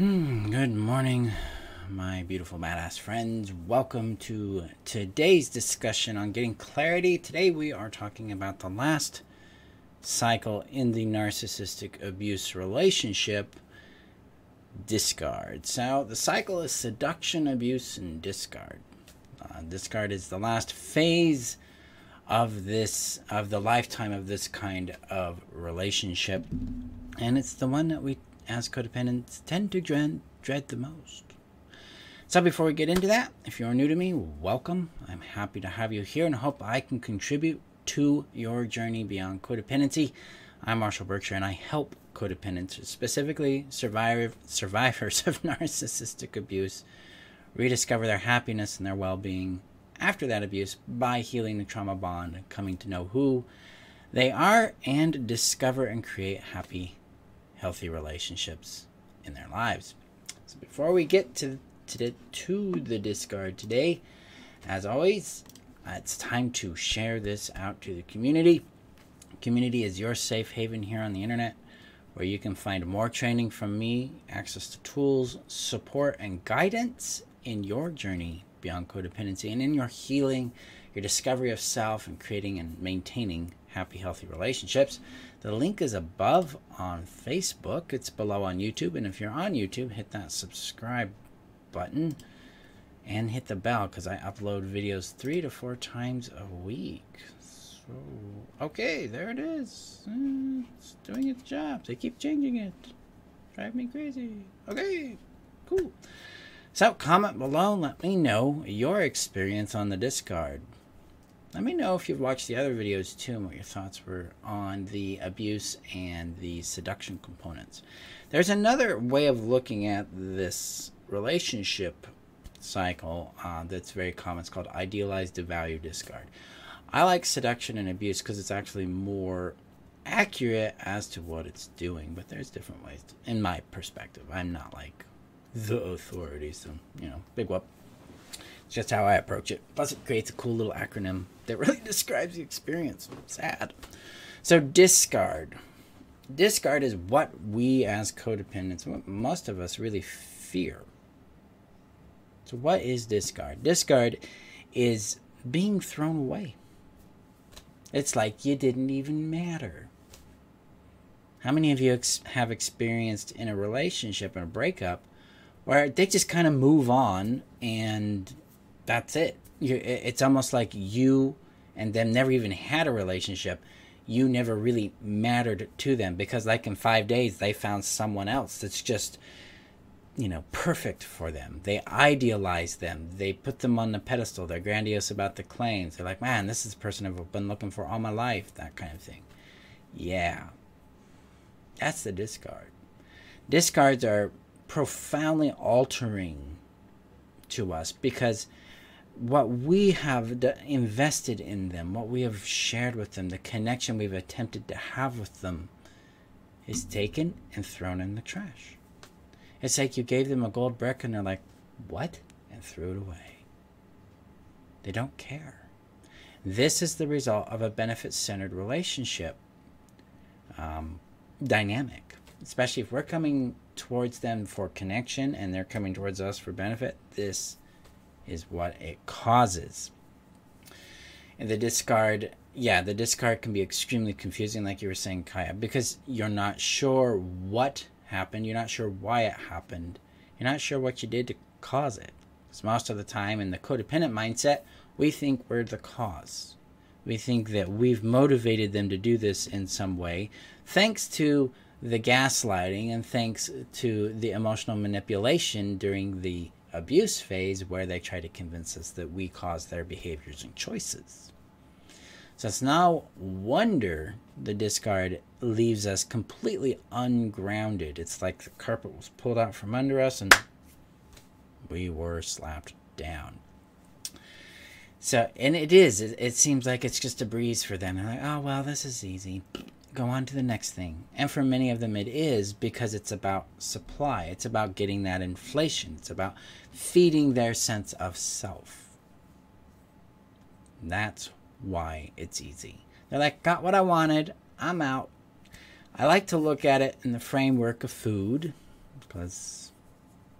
Hmm, good morning, my beautiful badass friends. Welcome to today's discussion on getting clarity. Today we are talking about the last cycle in the narcissistic abuse relationship discard. So the cycle is seduction, abuse, and discard. Uh, discard is the last phase of this of the lifetime of this kind of relationship and it's the one that we as codependents tend to dread, dread the most. So before we get into that if you're new to me welcome. I'm happy to have you here and hope i can contribute to your journey beyond codependency. I'm marshall berkshire and i help codependents specifically survivor, survivors of narcissistic abuse rediscover their happiness and their well-being after that abuse by healing the trauma bond, coming to know who they are, and discover and create happy, healthy relationships in their lives. So before we get to to the, to the discard today, as always, uh, it's time to share this out to the community. Community is your safe haven here on the internet where you can find more training from me, access to tools, support, and guidance in your journey beyond codependency and in your healing, your discovery of self, and creating and maintaining happy, healthy relationships. The link is above on Facebook, it's below on YouTube. And if you're on YouTube, hit that subscribe button and hit the bell because I upload videos three to four times a week. So, okay, there it is. Uh, it's doing its job. They keep changing it. Drive me crazy. Okay, cool. So, comment below let me know your experience on the discard. Let me know if you've watched the other videos too and what your thoughts were on the abuse and the seduction components. There's another way of looking at this relationship cycle uh, that's very common. It's called idealized devalue discard. I like seduction and abuse because it's actually more accurate as to what it's doing, but there's different ways, to, in my perspective. I'm not like the authority. So, you know, big whoop. It's just how I approach it. Plus, it creates a cool little acronym that really describes the experience. Sad. So, discard. Discard is what we as codependents, what most of us really fear. So, what is discard? Discard is being thrown away. It's like you didn't even matter. How many of you ex- have experienced in a relationship and a breakup where they just kind of move on and that's it. You, it's almost like you and them never even had a relationship. You never really mattered to them because, like in five days, they found someone else that's just, you know, perfect for them. They idealize them. They put them on the pedestal. They're grandiose about the claims. They're like, man, this is the person I've been looking for all my life. That kind of thing. Yeah. That's the discard. Discards are profoundly altering to us because what we have invested in them, what we have shared with them, the connection we've attempted to have with them, is taken and thrown in the trash. It's like you gave them a gold brick and they're like, what? And threw it away. They don't care. This is the result of a benefit centered relationship um, dynamic, especially if we're coming towards them for connection and they're coming towards us for benefit, this is what it causes. And the discard, yeah, the discard can be extremely confusing, like you were saying, Kaya, because you're not sure what happened, you're not sure why it happened, you're not sure what you did to cause it. Because most of the time, in the codependent mindset, we think we're the cause. We think that we've motivated them to do this in some way, thanks to the gaslighting and thanks to the emotional manipulation during the abuse phase where they try to convince us that we cause their behaviors and choices. So it's no wonder the discard leaves us completely ungrounded. It's like the carpet was pulled out from under us and we were slapped down. So, and it is, it, it seems like it's just a breeze for them. They're like, oh, well, this is easy go on to the next thing. And for many of them, it is because it's about supply, it's about getting that inflation, it's about feeding their sense of self. That's why it's easy. They're like, got what I wanted, I'm out. I like to look at it in the framework of food because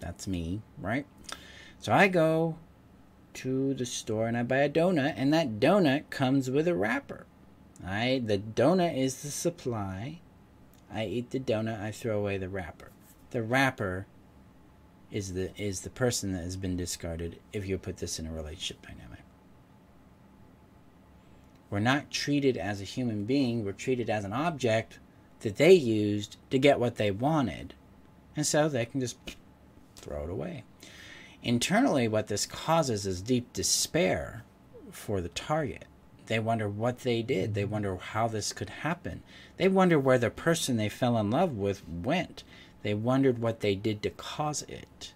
That's me, right? So I go to the store and I buy a donut, and that donut comes with a wrapper. I the donut is the supply. I eat the donut, I throw away the wrapper. The wrapper is the is the person that has been discarded if you put this in a relationship dynamic. We're not treated as a human being, we're treated as an object that they used to get what they wanted. And so they can just throw it away. Internally, what this causes is deep despair for the target. They wonder what they did. They wonder how this could happen. They wonder where the person they fell in love with went. They wondered what they did to cause it.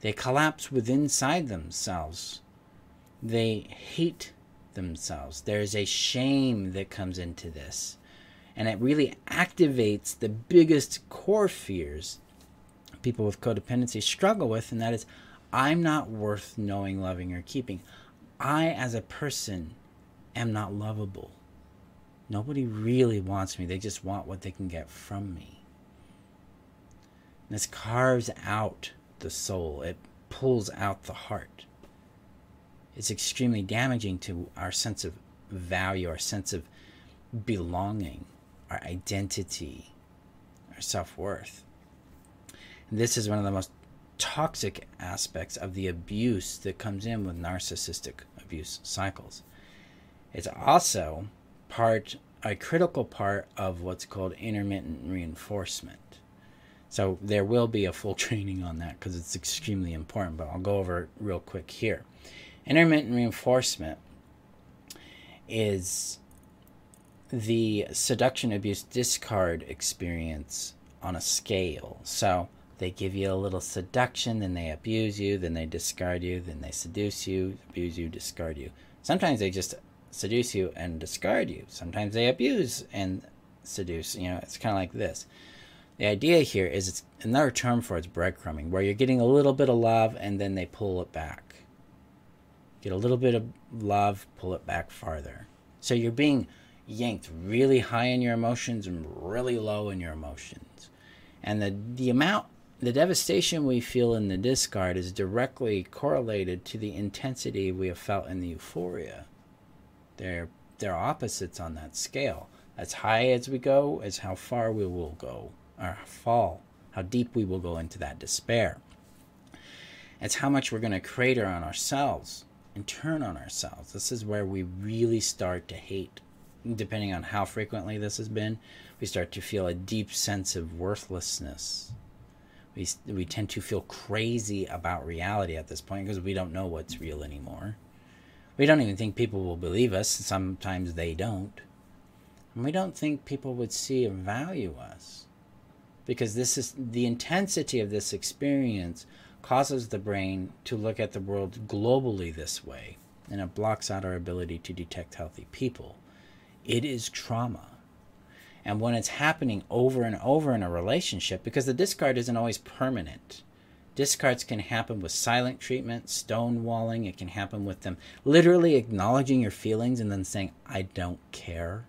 They collapse within inside themselves. They hate themselves. There's a shame that comes into this. And it really activates the biggest core fears people with codependency struggle with, and that is I'm not worth knowing, loving, or keeping. I, as a person, am not lovable. Nobody really wants me. They just want what they can get from me. And this carves out the soul, it pulls out the heart. It's extremely damaging to our sense of value, our sense of belonging, our identity, our self worth. This is one of the most toxic aspects of the abuse that comes in with narcissistic abuse cycles. It's also part a critical part of what's called intermittent reinforcement. So there will be a full training on that because it's extremely important, but I'll go over it real quick here. Intermittent reinforcement is the seduction abuse discard experience on a scale. So they give you a little seduction, then they abuse you, then they discard you, then they seduce you, abuse you, discard you. Sometimes they just seduce you and discard you. Sometimes they abuse and seduce. You know, it's kind of like this. The idea here is it's another term for it's breadcrumbing, where you're getting a little bit of love and then they pull it back. Get a little bit of love, pull it back farther. So you're being yanked really high in your emotions and really low in your emotions. And the, the amount the devastation we feel in the discard is directly correlated to the intensity we have felt in the euphoria. They're, they're opposites on that scale. As high as we go is how far we will go, or fall, how deep we will go into that despair. It's how much we're going to crater on ourselves and turn on ourselves. This is where we really start to hate. Depending on how frequently this has been, we start to feel a deep sense of worthlessness we, we tend to feel crazy about reality at this point because we don't know what's real anymore. We don't even think people will believe us. Sometimes they don't. And we don't think people would see and value us. Because this is the intensity of this experience causes the brain to look at the world globally this way, and it blocks out our ability to detect healthy people. It is trauma and when it's happening over and over in a relationship, because the discard isn't always permanent. Discards can happen with silent treatment, stonewalling. It can happen with them literally acknowledging your feelings and then saying, I don't care.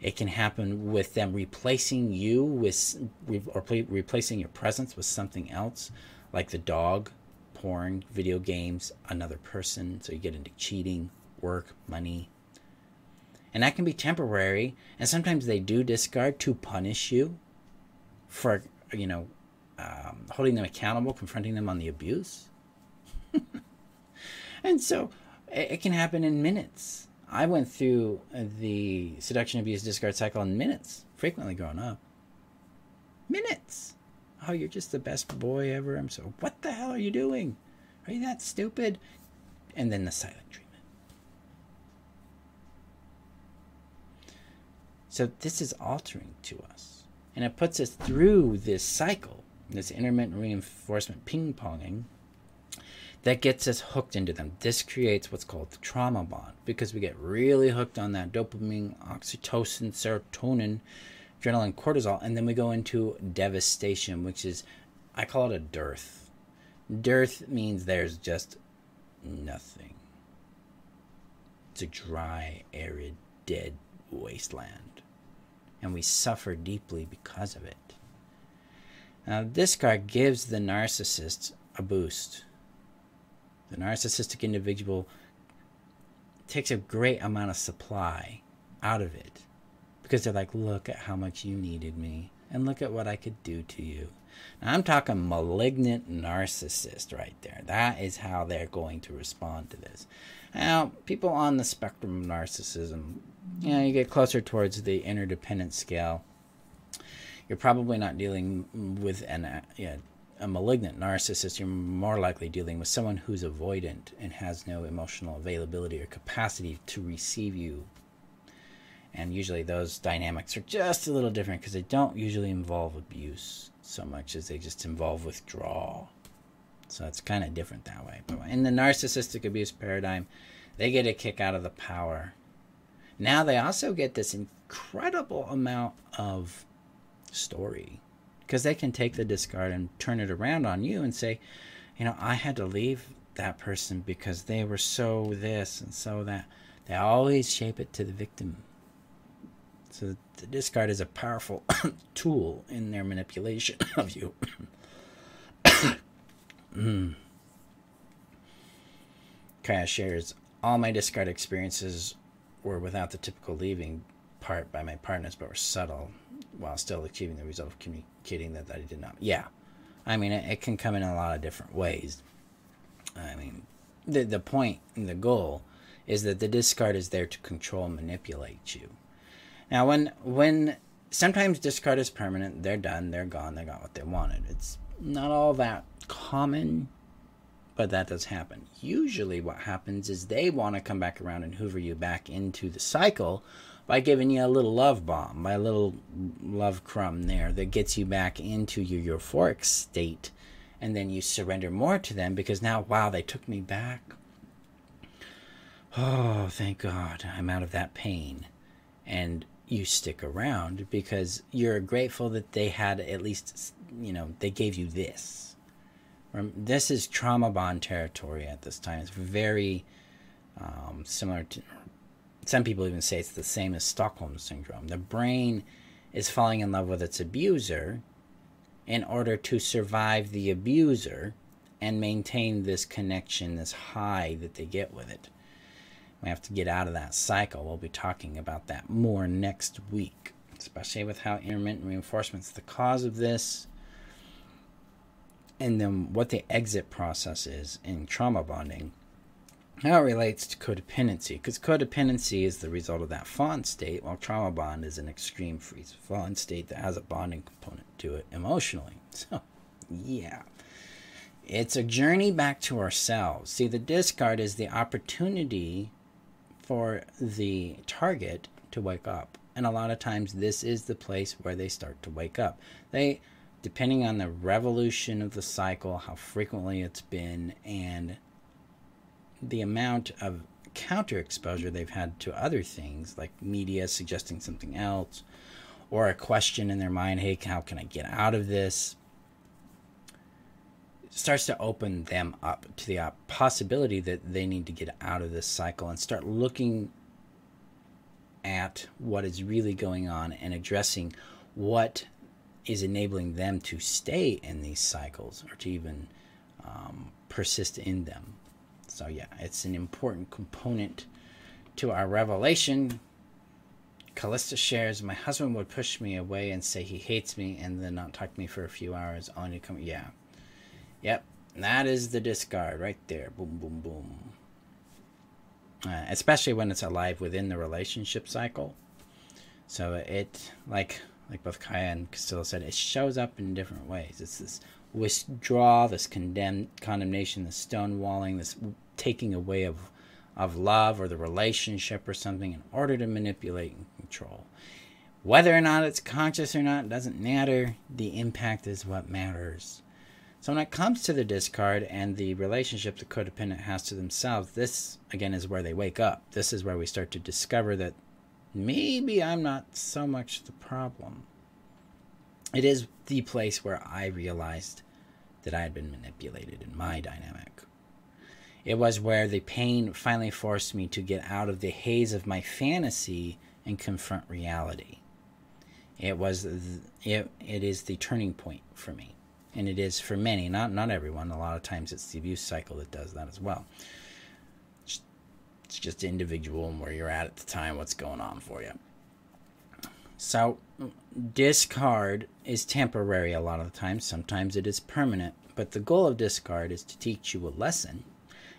It can happen with them replacing you with, or replacing your presence with something else, like the dog, porn, video games, another person. So you get into cheating, work, money, and that can be temporary. And sometimes they do discard to punish you for, you know, um, holding them accountable, confronting them on the abuse. and so it, it, can happen in minutes. I went through the seduction, abuse, discard cycle in minutes, frequently growing up. Minutes. Oh, you're just the best boy ever. I'm so, what the hell are you doing? Are you that stupid? And then the silent treatment. So this is altering to us. And it puts us through this cycle, this intermittent reinforcement ping ponging that gets us hooked into them. This creates what's called the trauma bond because we get really hooked on that dopamine, oxytocin, serotonin, adrenaline, cortisol, and then we go into devastation, which is, I call it a dearth. Dearth means there's just nothing. It's a dry, arid, dead wasteland and we suffer deeply because of it. Now, discard gives the narcissist a boost. The narcissistic individual takes a great amount of supply out of it because they're like, look at how much you needed me and look at what I could do to you. Now, I'm talking malignant narcissist right there. That is how they're going to respond to this. Now, people on the spectrum of narcissism, you know, you get closer towards the interdependent scale you're probably not dealing with an uh, a malignant narcissist. You're more likely dealing with someone who's avoidant and has no emotional availability or capacity to receive you. And usually those dynamics are just a little different because they don't usually involve abuse so much as they just involve withdrawal. So it's kind of different that way. But in the narcissistic abuse paradigm, they get a kick out of the power. Now they also get this incredible amount of story because they can take the discard and turn it around on you and say, you know, I had to leave that person because they were so this and so that. They always shape it to the victim. So the discard is a powerful tool in their manipulation of you. mm. Kaya shares all my discard experiences were without the typical leaving part by my partners, but were subtle while still achieving the result of communicating that, that I did not. Yeah. I mean, it, it, can come in a lot of different ways. I mean, the, the point and the goal is that the discard is there to control manipulate you. Now, when, when sometimes discard is permanent, they're done, they're gone, they got what they wanted. It's not all that common, but that does happen. Usually, what happens is they want to come back around and hoover you back into the cycle by giving you a little love bomb, by a little love crumb there that gets you back into your euphoric state. And then you surrender more to them because now, wow, they took me back. Oh, thank God, I'm out of that pain. And you stick around because you're grateful that they had at least, you know, they gave you this. This is trauma bond territory at this time. It's very um, similar to, some people even say it's the same as Stockholm syndrome. The brain is falling in love with its abuser in order to survive the abuser and maintain this connection, this high that they get with it. We have to get out of that cycle. We'll be talking about that more next week, especially with how intermittent reinforcement is the cause of this, and then what the exit process is in trauma bonding how it relates to codependency, because codependency is the result of that fawn state, while trauma bond is an extreme freeze fawn state that has a bonding component to it emotionally. So, yeah. It's a journey back to ourselves. See, the discard is the opportunity for the target to wake up. And a lot of times, this is the place where they start to wake up. They, depending on the revolution of the cycle, how frequently it's been, and the amount of counter exposure they've had to other things, like media suggesting something else, or a question in their mind, hey, how can I get out of this? starts to open them up to the possibility that they need to get out of this cycle and start looking at what is really going on and addressing what is enabling them to stay in these cycles or to even um, persist in them. So, yeah, it's an important component to our revelation. Callista shares, My husband would push me away and say he hates me and then not talk to me for a few hours only come. Yeah. Yep. That is the discard right there. Boom, boom, boom. Uh, especially when it's alive within the relationship cycle. So it, like like both Kaya and Callista said, it shows up in different ways. It's this withdraw, this condemn, condemnation, this stonewalling, this taking away of of love or the relationship or something in order to manipulate and control. Whether or not it's conscious or not doesn't matter. The impact is what matters. So when it comes to the discard and the relationship the codependent has to themselves, this again is where they wake up. This is where we start to discover that maybe I'm not so much the problem. It is the place where I realized that I had been manipulated in my dynamic. It was where the pain finally forced me to get out of the haze of my fantasy and confront reality. It was it, it is the turning point for me. And it is for many, not not everyone. A lot of times it's the abuse cycle that does that as well. It's just individual and where you're at at the time, what's going on for you. So, discard is temporary a lot of the time. Sometimes it is permanent. But the goal of discard is to teach you a lesson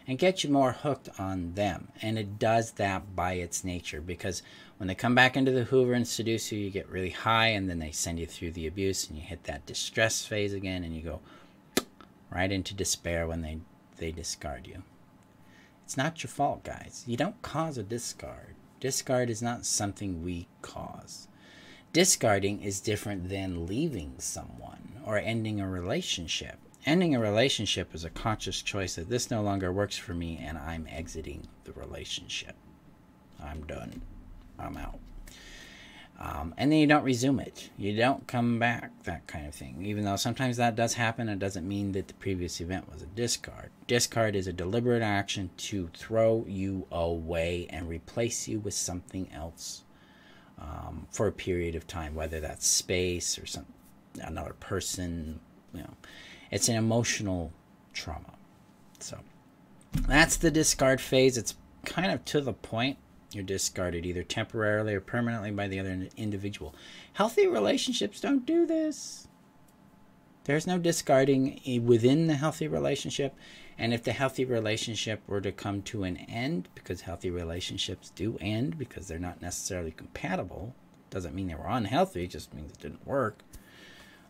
and get you more hooked on them. And it does that by its nature because when they come back into the Hoover and seduce you, you get really high and then they send you through the abuse and you hit that distress phase again and you go right into despair when they, they discard you. It's not your fault, guys. You don't cause a discard. Discard is not something we cause. Discarding is different than leaving someone or ending a relationship. Ending a relationship is a conscious choice that this no longer works for me and I'm exiting the relationship. I'm done. I'm out. Um, and then you don't resume it. You don't come back, that kind of thing. Even though sometimes that does happen, it doesn't mean that the previous event was a discard. Discard is a deliberate action to throw you away and replace you with something else um, for a period of time, whether that's space or some another person. You know, it's an emotional trauma. So that's the discard phase. It's kind of to the point you're discarded either temporarily or permanently by the other individual. Healthy relationships don't do this. There's no discarding within the healthy relationship. And if the healthy relationship were to come to an end, because healthy relationships do end because they're not necessarily compatible, doesn't mean they were unhealthy, it just means it didn't work.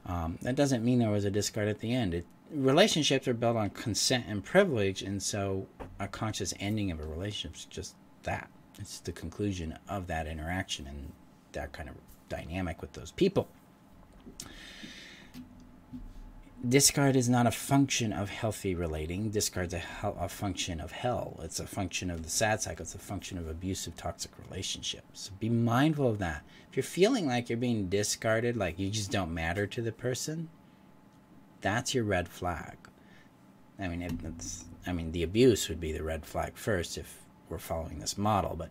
Um, that doesn't mean there was a discard at the end. It, relationships are built on consent and privilege, and so a conscious ending of a relationship is just that. It's the conclusion of that interaction and that kind of dynamic with those people. Discard is not a function of healthy relating. Discard's a, a function of hell. It's a function of the sad cycle. It's a function of abusive, toxic relationships. So be mindful of that. If you're feeling like you're being discarded, like you just don't matter to the person, that's your red flag. I mean, it's, I mean, the abuse would be the red flag first if we're following this model. But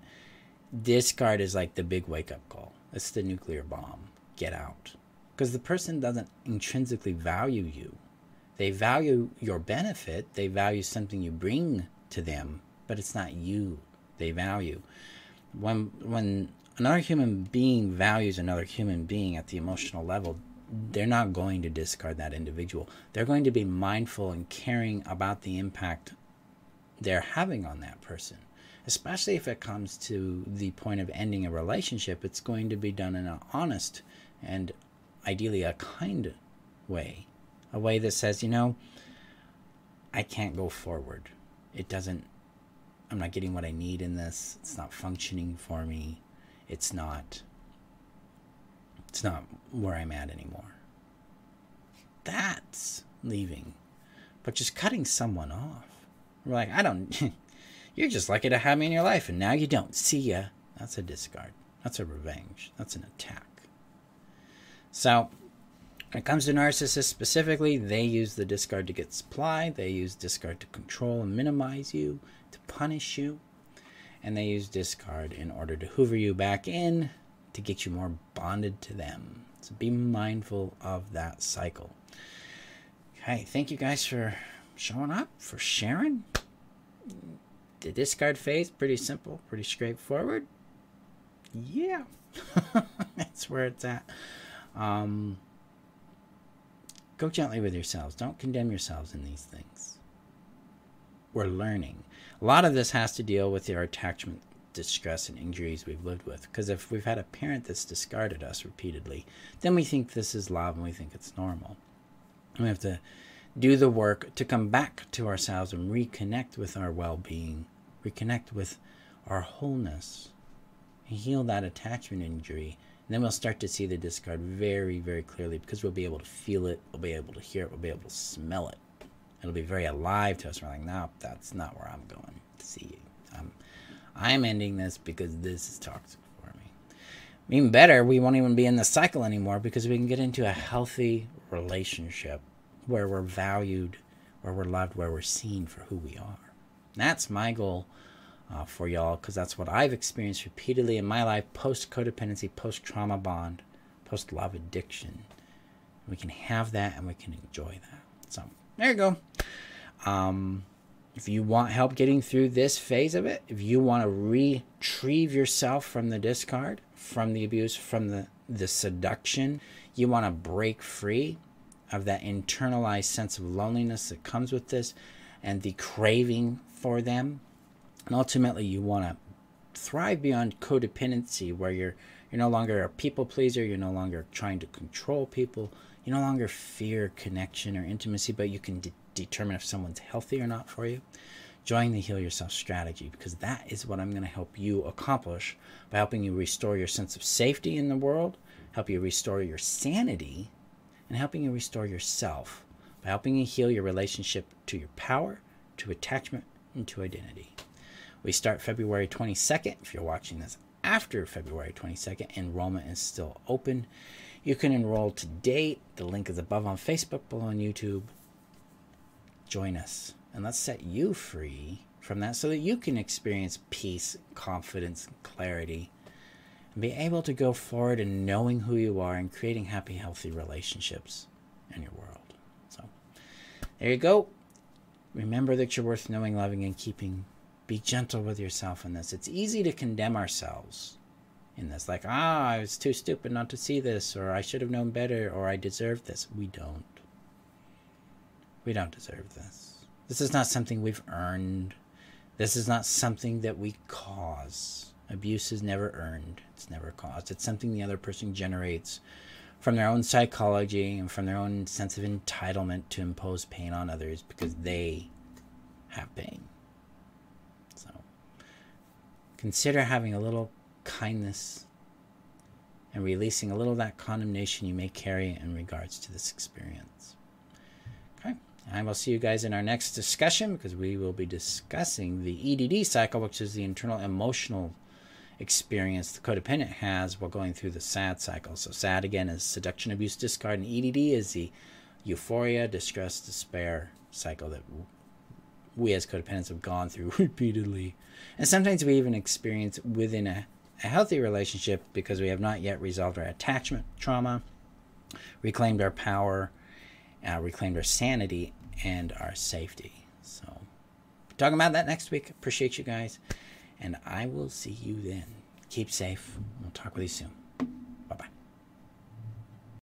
discard is like the big wake up call. It's the nuclear bomb. Get out. Because the person doesn't intrinsically value you. They value your benefit, they value something you bring to them, but it's not you they value. When, when another human being values another human being at the emotional level, they're not going to discard that individual. They're going to be mindful and caring about the impact they're having on that person especially if it comes to the point of ending a relationship, it's going to be done in an honest and ideally a kind way. A way that says, you know, I can't go forward. It doesn't, I'm not getting what I need in this. It's not functioning for me. It's not, it's not where I'm at anymore. That's leaving. But just cutting someone off. We're like, I don't, You're just lucky to have me in your life, and now you don't. See ya. That's a discard. That's a revenge. That's an attack. So, when it comes to narcissists specifically, they use the discard to get supply, they use discard to control and minimize you, to punish you, and they use discard in order to hoover you back in to get you more bonded to them. So be mindful of that cycle. Okay, thank you guys for showing up, for sharing the discard phase, pretty simple, pretty straightforward. Yeah, that's where it's at. Um, go gently with yourselves. Don't condemn yourselves in these things. We're learning. A lot of this has to deal with our attachment distress and injuries we've lived with. Because if we've had a parent that's discarded us repeatedly, then we think this is love and we think it's normal. And we have to do the work to come back to ourselves and reconnect with our well being, reconnect with our wholeness, heal that attachment injury. And then we'll start to see the discard very, very clearly because we'll be able to feel it, we'll be able to hear it, we'll be able to smell it. It'll be very alive to us. We're like, no, that's not where I'm going to see you. I'm, I'm ending this because this is toxic for me. Even better, we won't even be in the cycle anymore because we can get into a healthy relationship where we're valued, where we're loved, where we're seen for who we are. And that's my goal uh, for y'all because that's what I've experienced repeatedly in my life post codependency, post trauma bond, post love addiction. We can have that and we can enjoy that. So there you go. Um, if you want help getting through this phase of it, if you want to retrieve yourself from the discard, from the abuse, from the, the seduction, you want to break free of that internalized sense of loneliness that comes with this and the craving for them. And ultimately, you want to thrive beyond codependency where you're you're no longer a people pleaser, you're no longer trying to control people, you no longer fear connection or intimacy, but you can de- determine if someone's healthy or not for you. Join the Heal Yourself strategy because that is what I'm going to help you accomplish by helping you restore your sense of safety in the world, help you restore your sanity, and helping you restore yourself by helping you heal your relationship to your power, to attachment, and to identity. We start February 22nd. If you're watching this after February 22nd, enrollment is still open. You can enroll to date. The link is above on Facebook, below on YouTube. Join us and let's set you free from that so that you can experience peace, confidence, clarity, be able to go forward in knowing who you are and creating happy, healthy relationships in your world. So there you go. Remember that you're worth knowing, loving, and keeping be gentle with yourself in this. It's easy to condemn ourselves in this, like, ah, I was too stupid not to see this, or I should have known better, or I deserve this. We don't. We don't deserve this. This is not something we've earned. This is not something that we cause. Abuse is never earned, it's never caused. It's something the other person generates from their own psychology and from their own sense of entitlement to impose pain on others because they have pain. So consider having a little kindness and releasing a little of that condemnation you may carry in regards to this experience. Okay, I will see you guys in our next discussion because we will be discussing the EDD cycle, which is the internal emotional experience the codependent has while going through the SAD cycle. So, SAD again is seduction, abuse, discard, and EDD is the euphoria, distress, despair cycle that we as codependents have gone through repeatedly. And sometimes we even experience within a, a healthy relationship because we have not yet resolved our attachment trauma, reclaimed our power, uh, reclaimed our sanity, and our safety. So, talking about that next week. Appreciate you guys. And I will see you then. Keep safe. We'll talk with you soon.